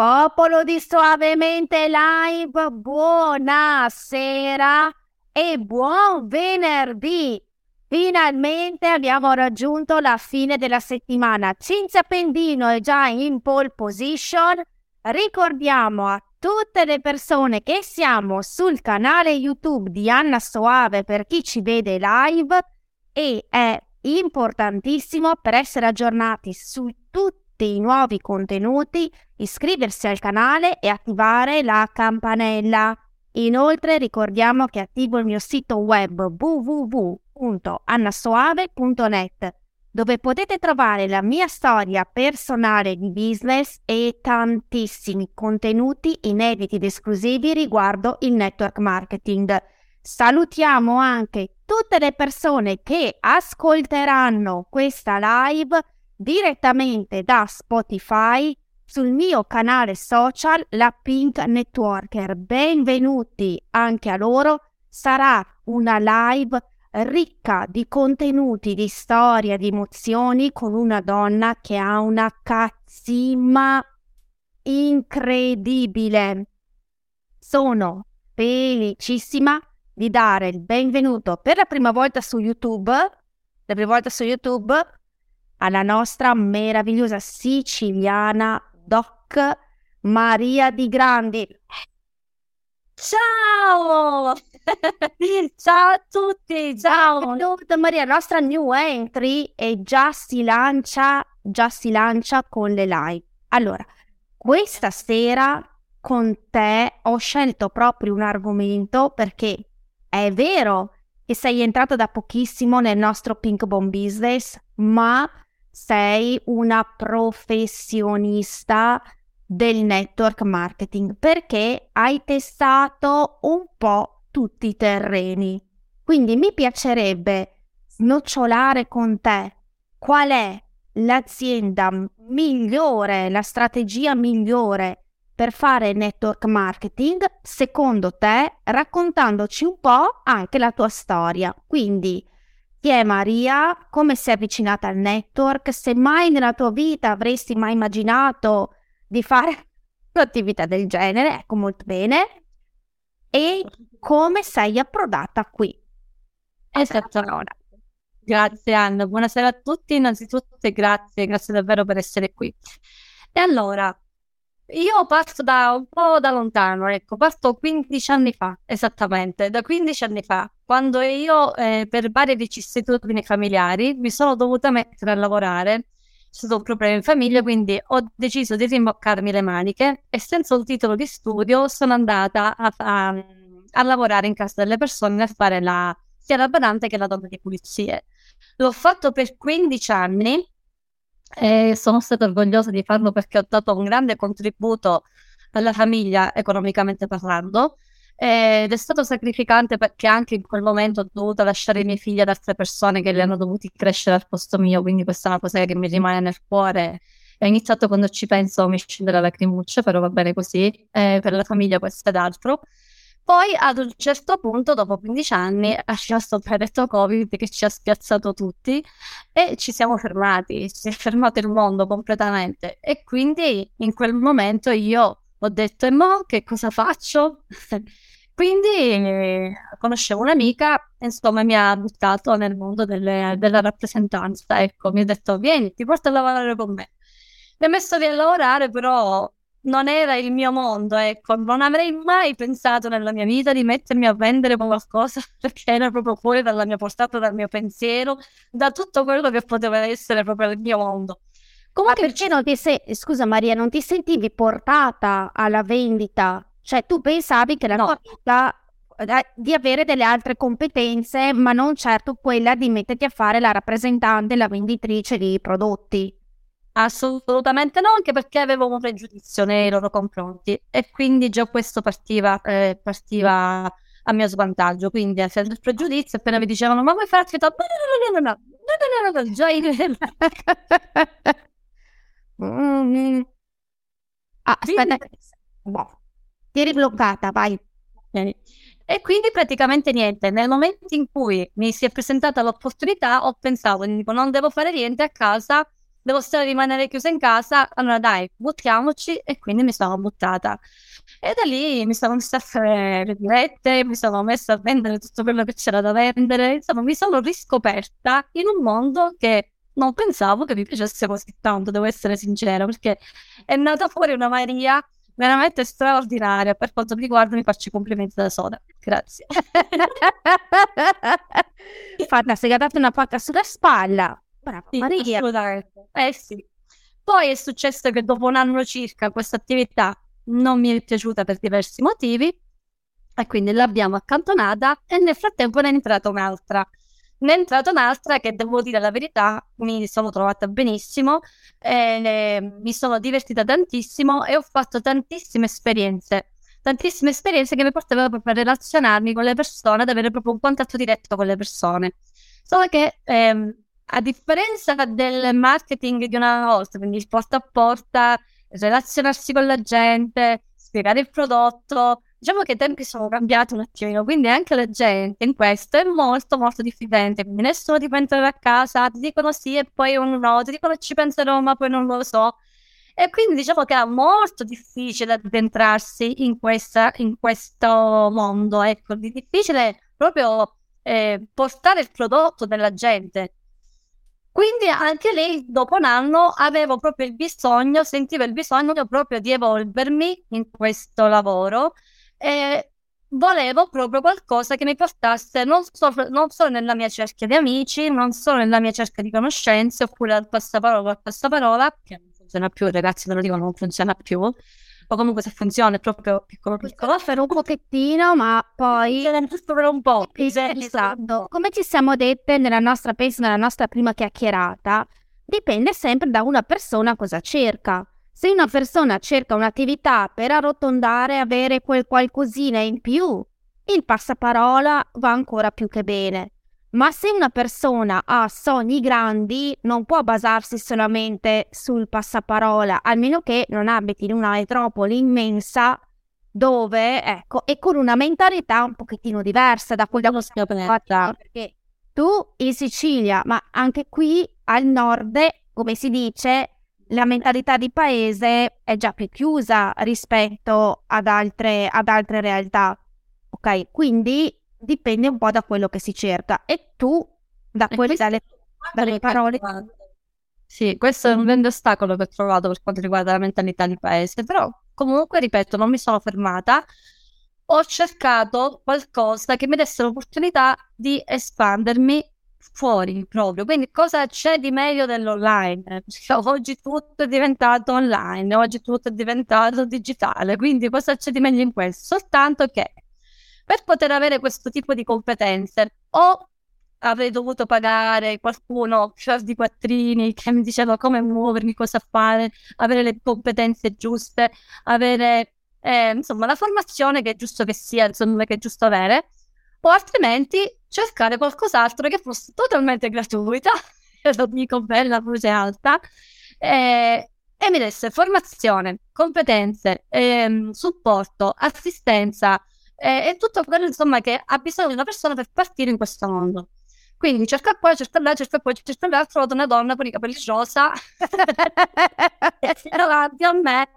Popolo di Suavemente Live, buonasera e buon venerdì! Finalmente abbiamo raggiunto la fine della settimana. Cinzia Pendino è già in pole position. Ricordiamo a tutte le persone che siamo sul canale YouTube di Anna Soave per chi ci vede live e è importantissimo per essere aggiornati su tutti i nuovi contenuti iscriversi al canale e attivare la campanella. Inoltre ricordiamo che attivo il mio sito web www.annasoave.net dove potete trovare la mia storia personale di business e tantissimi contenuti inediti ed esclusivi riguardo il network marketing. Salutiamo anche tutte le persone che ascolteranno questa live direttamente da Spotify sul mio canale social La Pink Networker. Benvenuti anche a loro. Sarà una live ricca di contenuti, di storia, di emozioni con una donna che ha una cazzima incredibile. Sono felicissima di dare il benvenuto per la prima volta su YouTube, la prima volta su YouTube, alla nostra meravigliosa siciliana Doc Maria Di Grandi. Ciao! ciao a tutti, ciao! Benvenuta Maria, la nostra new entry e già si lancia, già si lancia con le live. Allora, questa sera con te ho scelto proprio un argomento perché è vero che sei entrato da pochissimo nel nostro Pink Bomb Business, ma sei una professionista del network marketing perché hai testato un po' tutti i terreni. Quindi mi piacerebbe snocciolare con te qual è l'azienda migliore, la strategia migliore per fare network marketing secondo te, raccontandoci un po' anche la tua storia. Quindi chi è Maria? Come sei avvicinata al network? Se mai nella tua vita avresti mai immaginato di fare un'attività del genere? Ecco molto bene. E come sei approdata qui? Esatto. Grazie Anna, buonasera a tutti innanzitutto e grazie, grazie davvero per essere qui. E allora, io parto da un po' da lontano, ecco, parto 15 anni fa, esattamente, da 15 anni fa, quando io eh, per varie vicissitudini familiari mi sono dovuta mettere a lavorare, sono stato un problema in famiglia, quindi ho deciso di rimboccarmi le maniche e senza un titolo di studio sono andata a, a, a lavorare in casa delle persone a fare la, sia la badante che la donna di pulizie. L'ho fatto per 15 anni e sono stata orgogliosa di farlo perché ho dato un grande contributo alla famiglia economicamente parlando ed è stato sacrificante perché anche in quel momento ho dovuto lasciare i miei figli ad altre persone che li hanno dovuti crescere al posto mio, quindi questa è una cosa che mi rimane nel cuore. Ho iniziato quando ci penso mi scende la lacrimuccia, però va bene così, eh, per la famiglia questo ed altro. Poi ad un certo punto, dopo 15 anni, è sceso il predetto Covid che ci ha spiazzato tutti e ci siamo fermati, si è fermato il mondo completamente. E quindi in quel momento io ho detto, e mo che cosa faccio? quindi conoscevo un'amica, insomma mi ha buttato nel mondo delle, della rappresentanza, ecco, mi ha detto, vieni, ti porto a lavorare con me. Mi ha messo lì a lavorare, però non era il mio mondo, ecco, non avrei mai pensato nella mia vita di mettermi a vendere qualcosa perché era proprio fuori dalla mia portata, dal mio pensiero, da tutto quello che poteva essere proprio il mio mondo. Comunque, perché non ti sei, scusa Maria, non ti sentivi portata alla vendita? Cioè, tu pensavi che la no. tua vita eh, di avere delle altre competenze, ma non certo quella di metterti a fare la rappresentante, la venditrice di prodotti. Assolutamente no, anche perché avevo un pregiudizio nei loro confronti e quindi già questo partiva, eh, partiva a mio svantaggio. Quindi, essendo il pregiudizio, appena mi dicevano: Ma vuoi farti top? No, no, no, no, no, no, no, già mm. Ah, aspetta, boh. ti eri bloccata, vai. E quindi praticamente niente, nel momento in cui mi si è presentata l'opportunità, ho pensato, dico, non devo fare niente a casa, devo stare rimanere chiusa in casa, allora dai, buttiamoci e quindi mi sono buttata. E da lì mi sono messa a fare le dirette, mi sono messa a vendere tutto quello che c'era da vendere, insomma mi sono riscoperta in un mondo che non pensavo che mi piacesse così tanto, devo essere sincera, perché è nata fuori una Maria veramente straordinaria. Per quanto mi riguarda, mi faccio i complimenti da sola. Grazie. Fatta, sei data una pacca sulla spalla. Brava sì, Maria. Eh sì. Poi è successo che dopo un anno circa questa attività non mi è piaciuta per diversi motivi e quindi l'abbiamo accantonata e nel frattempo ne è entrata un'altra ne è entrata un'altra che devo dire la verità, mi sono trovata benissimo, eh, mi sono divertita tantissimo e ho fatto tantissime esperienze, tantissime esperienze che mi portavano proprio a relazionarmi con le persone, ad avere proprio un contatto diretto con le persone. Solo che ehm, a differenza del marketing di una volta, quindi porta a porta, relazionarsi con la gente, spiegare il prodotto, Diciamo che i tempi sono cambiati un attimino, quindi anche la gente in questo è molto molto diffidente, quindi nessuno ti entrare a casa, ti dicono sì e poi un no, ti dicono ci penserò ma poi non lo so. E quindi diciamo che è molto difficile addentrarsi in, questa, in questo mondo, ecco, di difficile proprio eh, portare il prodotto della gente. Quindi anche lì, dopo un anno, avevo proprio il bisogno, sentivo il bisogno proprio di evolvermi in questo lavoro e volevo proprio qualcosa che mi portasse non, so, non solo nella mia cerchia di amici, non solo nella mia cerchia di conoscenze, oppure al passaparola al passaparola, che non funziona più, ragazzi, ve lo dico, non funziona più. O comunque se funziona è proprio piccolo piccolo. Per un pochettino, ma poi... Giusto per un po'. Esatto. Come ci siamo dette nella nostra, penso, nella nostra prima chiacchierata, dipende sempre da una persona cosa cerca. Se una persona cerca un'attività per arrotondare, avere quel qualcosina in più, il passaparola va ancora più che bene. Ma se una persona ha sogni grandi, non può basarsi solamente sul passaparola, almeno che non abiti in una metropoli immensa dove, ecco, e con una mentalità un pochettino diversa da quella che si fatta. Perché tu in Sicilia, ma anche qui al nord, come si dice, la mentalità di paese è già più chiusa rispetto ad altre, ad altre realtà. Ok, quindi dipende un po' da quello che si cerca e tu da quelle, dalle, dalle parole. Sì, questo è un grande ostacolo che ho trovato per quanto riguarda la mentalità di paese, però comunque, ripeto, non mi sono fermata. Ho cercato qualcosa che mi desse l'opportunità di espandermi fuori proprio. Quindi cosa c'è di meglio dell'online? Oggi tutto è diventato online, oggi tutto è diventato digitale, quindi cosa c'è di meglio in questo? Soltanto che per poter avere questo tipo di competenze o avrei dovuto pagare qualcuno per di quattrini che mi diceva come muovermi, cosa fare, avere le competenze giuste, avere eh, insomma la formazione che è giusto che sia, insomma che è giusto avere o altrimenti cercare qualcos'altro che fosse totalmente gratuita, lo dico bella, voce alta, e, e mi desse formazione, competenze, ehm, supporto, assistenza eh, e tutto quello insomma che ha bisogno di una persona per partire in questo mondo. Quindi cerca qua, cerca là, cerca qua, cerca là, trovato una donna con i capelli rosa davanti a me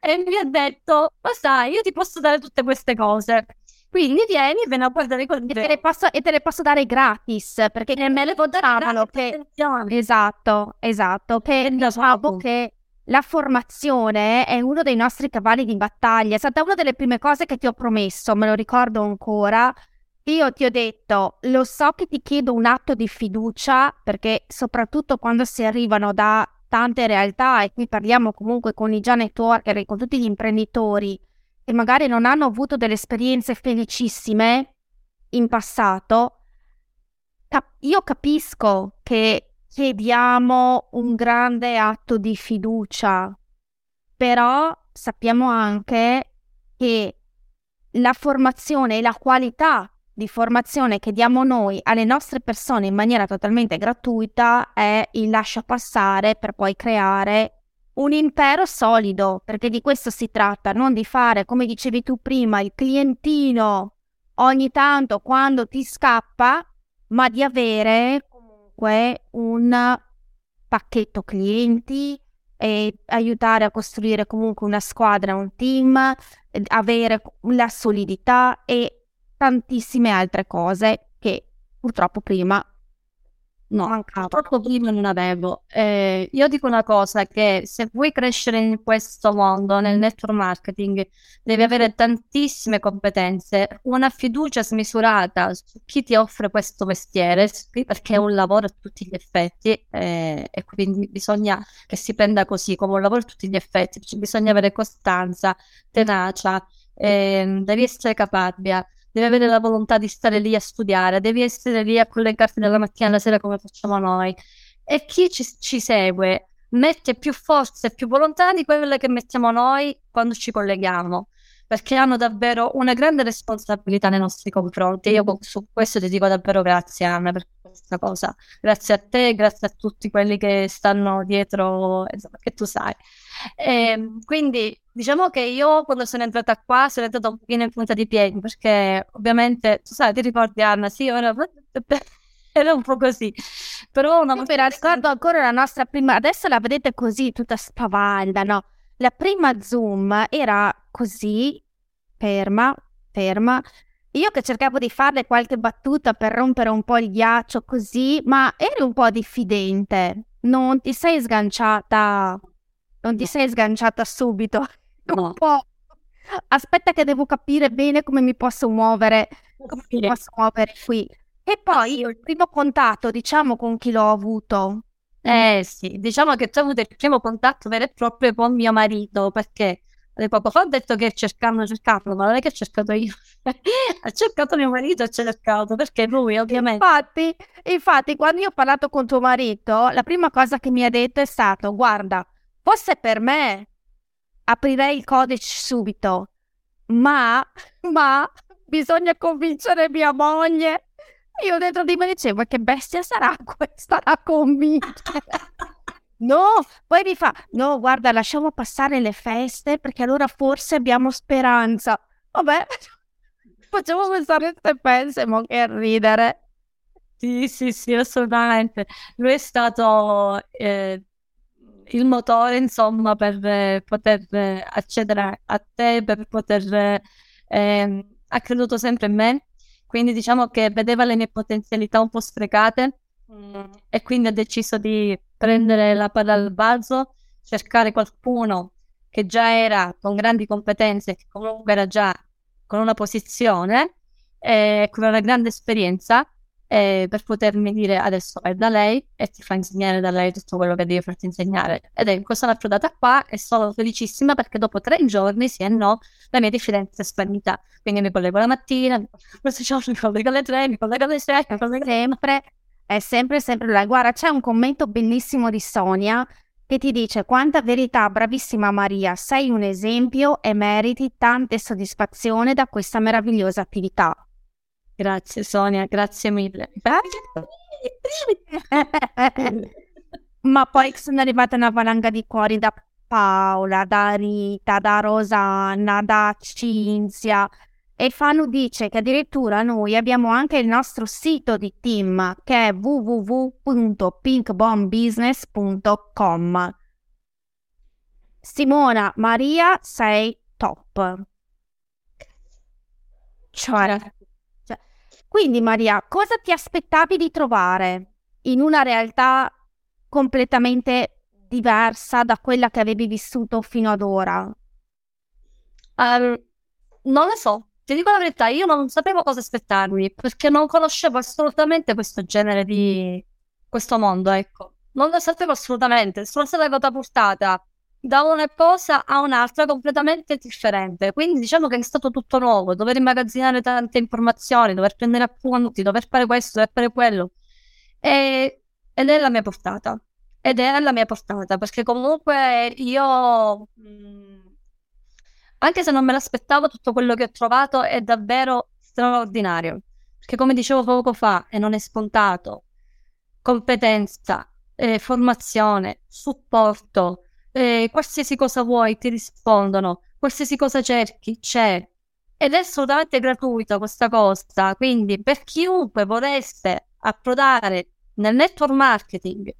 e mi ha detto, ma sai, io ti posso dare tutte queste cose. Quindi vieni e vieni a guardare con te. E, posso, e te le posso dare gratis perché me le votarono che esatto, esatto, che diciamo che la formazione è uno dei nostri cavalli di battaglia. È stata una delle prime cose che ti ho promesso, me lo ricordo ancora. Io ti ho detto, lo so che ti chiedo un atto di fiducia, perché soprattutto quando si arrivano da tante realtà, e qui parliamo comunque con i già networker e con tutti gli imprenditori, e magari non hanno avuto delle esperienze felicissime in passato, cap- io capisco che chiediamo un grande atto di fiducia, però sappiamo anche che la formazione e la qualità di formazione che diamo noi alle nostre persone in maniera totalmente gratuita è il lascia passare per poi creare un impero solido, perché di questo si tratta, non di fare, come dicevi tu prima, il clientino ogni tanto quando ti scappa, ma di avere comunque un pacchetto clienti e aiutare a costruire comunque una squadra, un team, avere la solidità e tantissime altre cose che purtroppo prima No, Mancava. purtroppo prima non avevo. Eh, io dico una cosa, che se vuoi crescere in questo mondo, nel network marketing, devi avere tantissime competenze, una fiducia smisurata su chi ti offre questo mestiere, perché è un lavoro a tutti gli effetti eh, e quindi bisogna che si prenda così, come un lavoro a tutti gli effetti, bisogna avere costanza, tenacia, eh, devi essere capabile devi avere la volontà di stare lì a studiare, devi essere lì a collegarti dalla mattina alla sera come facciamo noi. E chi ci, ci segue mette più forza e più volontà di quelle che mettiamo noi quando ci colleghiamo perché hanno davvero una grande responsabilità nei nostri confronti. Io su questo ti dico davvero grazie Anna questa cosa. Grazie a te, grazie a tutti quelli che stanno dietro, insomma, che tu sai. E, ehm, quindi diciamo che io quando sono entrata qua sono entrata un pochino in punta di piedi perché ovviamente tu sai, ti ricordi Anna, sì, ora era un po' così. Però una volta... Però ricordo ancora la nostra prima, adesso la vedete così, tutta spavalda, no? La prima Zoom era così, ferma, ferma. Io che cercavo di farle qualche battuta per rompere un po' il ghiaccio così, ma eri un po' diffidente. Non ti sei sganciata. Non ti sei sganciata subito. No. Un po'. Aspetta che devo capire bene come mi posso muovere, come mi posso muovere qui. E poi il primo contatto, diciamo, con chi l'ho avuto. Eh sì, diciamo che ho avuto il primo contatto vero e proprio con mio marito, perché poco fa ho detto che cercando, cercando, ma non è che ho cercato io. ha cercato mio marito e cercato, perché lui ovviamente... Infatti, infatti, quando io ho parlato con tuo marito, la prima cosa che mi ha detto è stato, guarda, fosse per me, aprirei il codice subito, ma, ma, bisogna convincere mia moglie. Io dentro di me dicevo, che bestia sarà questa da convincere? No, poi mi fa, no, guarda, lasciamo passare le feste perché allora forse abbiamo speranza. Vabbè, facciamo passare queste feste, ma che ridere. Sì, sì, sì, assolutamente. Lui è stato eh, il motore, insomma, per poter accedere a te, per poter... Eh, ha creduto sempre in me, quindi diciamo che vedeva le mie potenzialità un po' sprecate. E quindi ha deciso di prendere la palla al balzo, cercare qualcuno che già era con grandi competenze, che comunque era già con una posizione, eh, con una grande esperienza, eh, per potermi dire adesso vai da lei e ti fa insegnare da lei tutto quello che devi farti insegnare. Ed cosa sono approdata qua e sono felicissima perché dopo tre giorni, sì e no, la mia diffidenza è sparita. Quindi mi collego la mattina, mi collego alle tre, mi collego alle sei, mi collego sempre è sempre, sempre là. Guarda, c'è un commento bellissimo di Sonia che ti dice quanta verità, bravissima Maria, sei un esempio e meriti tante soddisfazioni da questa meravigliosa attività. Grazie Sonia, grazie mille. Ma poi sono arrivata una valanga di cuori da Paola, da Rita, da Rosanna, da Cinzia, e Fanu dice che addirittura noi abbiamo anche il nostro sito di team che è www.pinkbombbusiness.com. Simona, Maria, sei top. Cioè, cioè, quindi Maria, cosa ti aspettavi di trovare in una realtà completamente diversa da quella che avevi vissuto fino ad ora? Um, non lo so, ti dico la verità, io non sapevo cosa aspettarmi perché non conoscevo assolutamente questo genere di questo mondo, ecco. Non lo sapevo assolutamente, sono stata catapultata da una cosa a un'altra completamente differente. Quindi diciamo che è stato tutto nuovo, dover immagazzinare tante informazioni, dover prendere appunti, dover fare questo, dover fare quello. E, ed è la mia portata. Ed è la mia portata, perché comunque io mh, anche se non me l'aspettavo, tutto quello che ho trovato è davvero straordinario. Perché come dicevo poco fa, e non è scontato, competenza, eh, formazione, supporto, eh, qualsiasi cosa vuoi ti rispondono, qualsiasi cosa cerchi c'è. Ed è assolutamente gratuita questa cosa, quindi per chiunque volesse approdare nel network marketing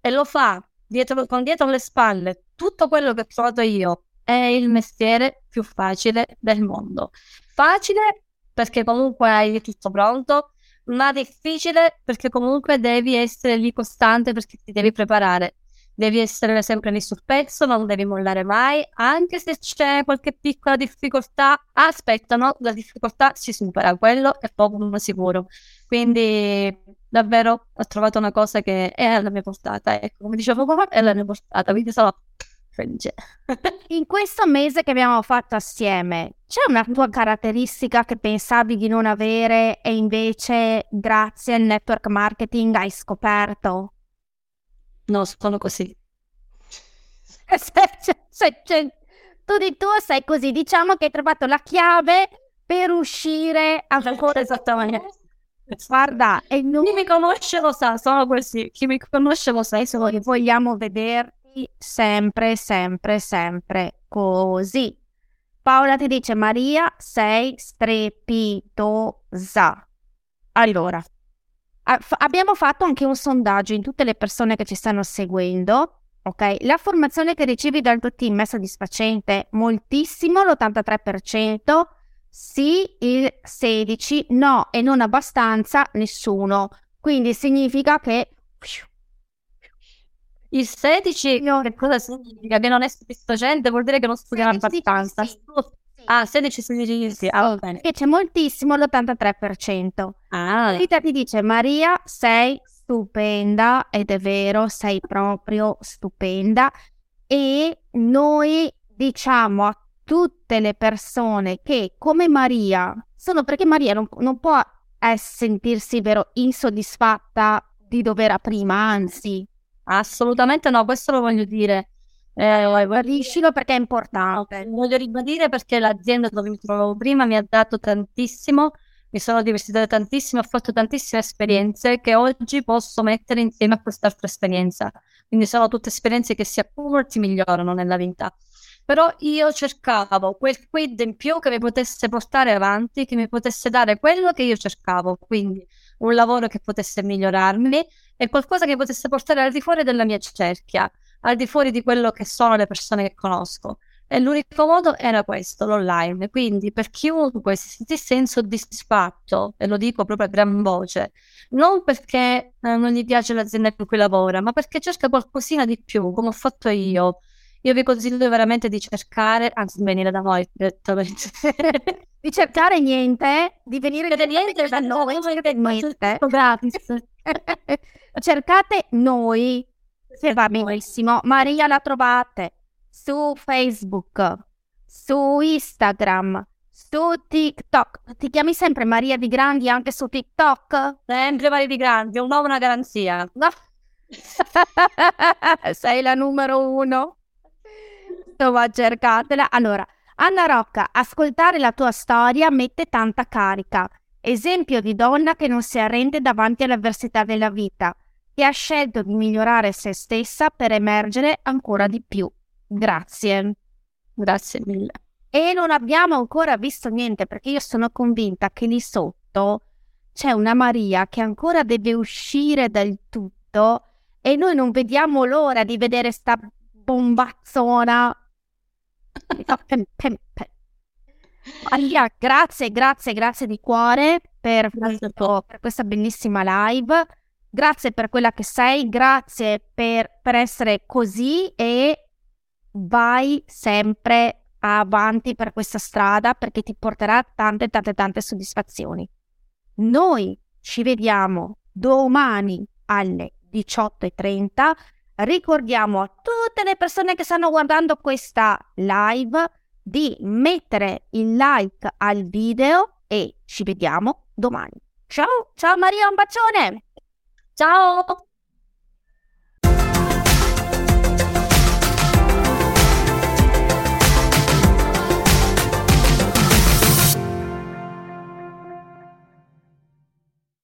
e lo fa dietro, con dietro le spalle tutto quello che ho trovato io, è il mestiere più facile del mondo. Facile perché comunque hai tutto pronto, ma difficile perché comunque devi essere lì costante perché ti devi preparare. Devi essere sempre lì sul pezzo, non devi mollare mai, anche se c'è qualche piccola difficoltà, aspettano, la difficoltà si supera, quello è poco sicuro. Quindi davvero ho trovato una cosa che è alla mia portata, ecco, come dicevo prima, è alla mia portata, quindi sono felice. In questo mese che abbiamo fatto assieme, c'è una tua caratteristica che pensavi di non avere e invece grazie al network marketing hai scoperto? No, sono così. Se, se, se, se, tu di tuo sei così, diciamo che hai trovato la chiave per uscire ancora esattamente. Guarda, e non... chi mi conosce lo sa, sono così. Chi mi conosce lo sa, sono che vogliamo vederti sempre, sempre, sempre così. Paola ti dice Maria sei strepitosa. Allora, abbiamo fatto anche un sondaggio in tutte le persone che ci stanno seguendo. Ok, la formazione che ricevi dal tuo team è soddisfacente? Moltissimo, l'83%, sì, il 16%, no e non abbastanza, nessuno. Quindi significa che il 16 no. che cosa significa? Che non è soddisfacente, vuol dire che non studiamo abbastanza. Sì. Ah, 16 16 sì. Ah, va bene. Che c'è moltissimo l'83%. Ah. Rita ti dice Maria, sei stupenda ed è vero, sei proprio stupenda e noi diciamo a tutte le persone che come Maria sono perché Maria non, non può sentirsi vero insoddisfatta di dove era prima, anzi. Assolutamente no, questo lo voglio dire. Eh, ribadiscilo perché è importante. Voglio ribadire perché l'azienda dove mi trovavo prima mi ha dato tantissimo, mi sono divertita tantissimo, ho fatto tantissime esperienze che oggi posso mettere insieme a quest'altra esperienza. Quindi sono tutte esperienze che si accumulano e ti migliorano nella vita. Però io cercavo quel quid in più che mi potesse portare avanti, che mi potesse dare quello che io cercavo. Quindi un lavoro che potesse migliorarmi e qualcosa che potesse portare al di fuori della mia cerchia al di fuori di quello che sono le persone che conosco. E l'unico modo era questo, l'online. Quindi per chiunque si sentisse insoddisfatto, e lo dico proprio a gran voce, non perché eh, non gli piace l'azienda in cui lavora, ma perché cerca qualcosina di più, come ho fatto io. Io vi consiglio veramente di cercare, anzi venire da noi direttamente. di cercare niente, di venire da niente da noi, niente. gratis. Cercate noi, se va benissimo. Maria la trovate su Facebook, su Instagram, su TikTok. Ti chiami sempre Maria Di Grandi anche su TikTok? Sempre Maria Di Grandi, un nome una garanzia. No. Sei la numero uno. Insomma, cercatela. Allora, Anna Rocca, ascoltare la tua storia mette tanta carica. Esempio di donna che non si arrende davanti all'avversità della vita e ha scelto di migliorare se stessa per emergere ancora di più. Grazie. Grazie mille. E non abbiamo ancora visto niente perché io sono convinta che lì sotto c'è una Maria che ancora deve uscire dal tutto e noi non vediamo l'ora di vedere sta bombazzona. Maria, grazie, grazie, grazie di cuore per, questo, per questa bellissima live. Grazie per quella che sei, grazie per, per essere così e vai sempre avanti per questa strada perché ti porterà tante, tante, tante soddisfazioni. Noi ci vediamo domani alle 18.30. Ricordiamo a tutte le persone che stanno guardando questa live di mettere il like al video e ci vediamo domani. Ciao, ciao Maria, un bacione! Ciao!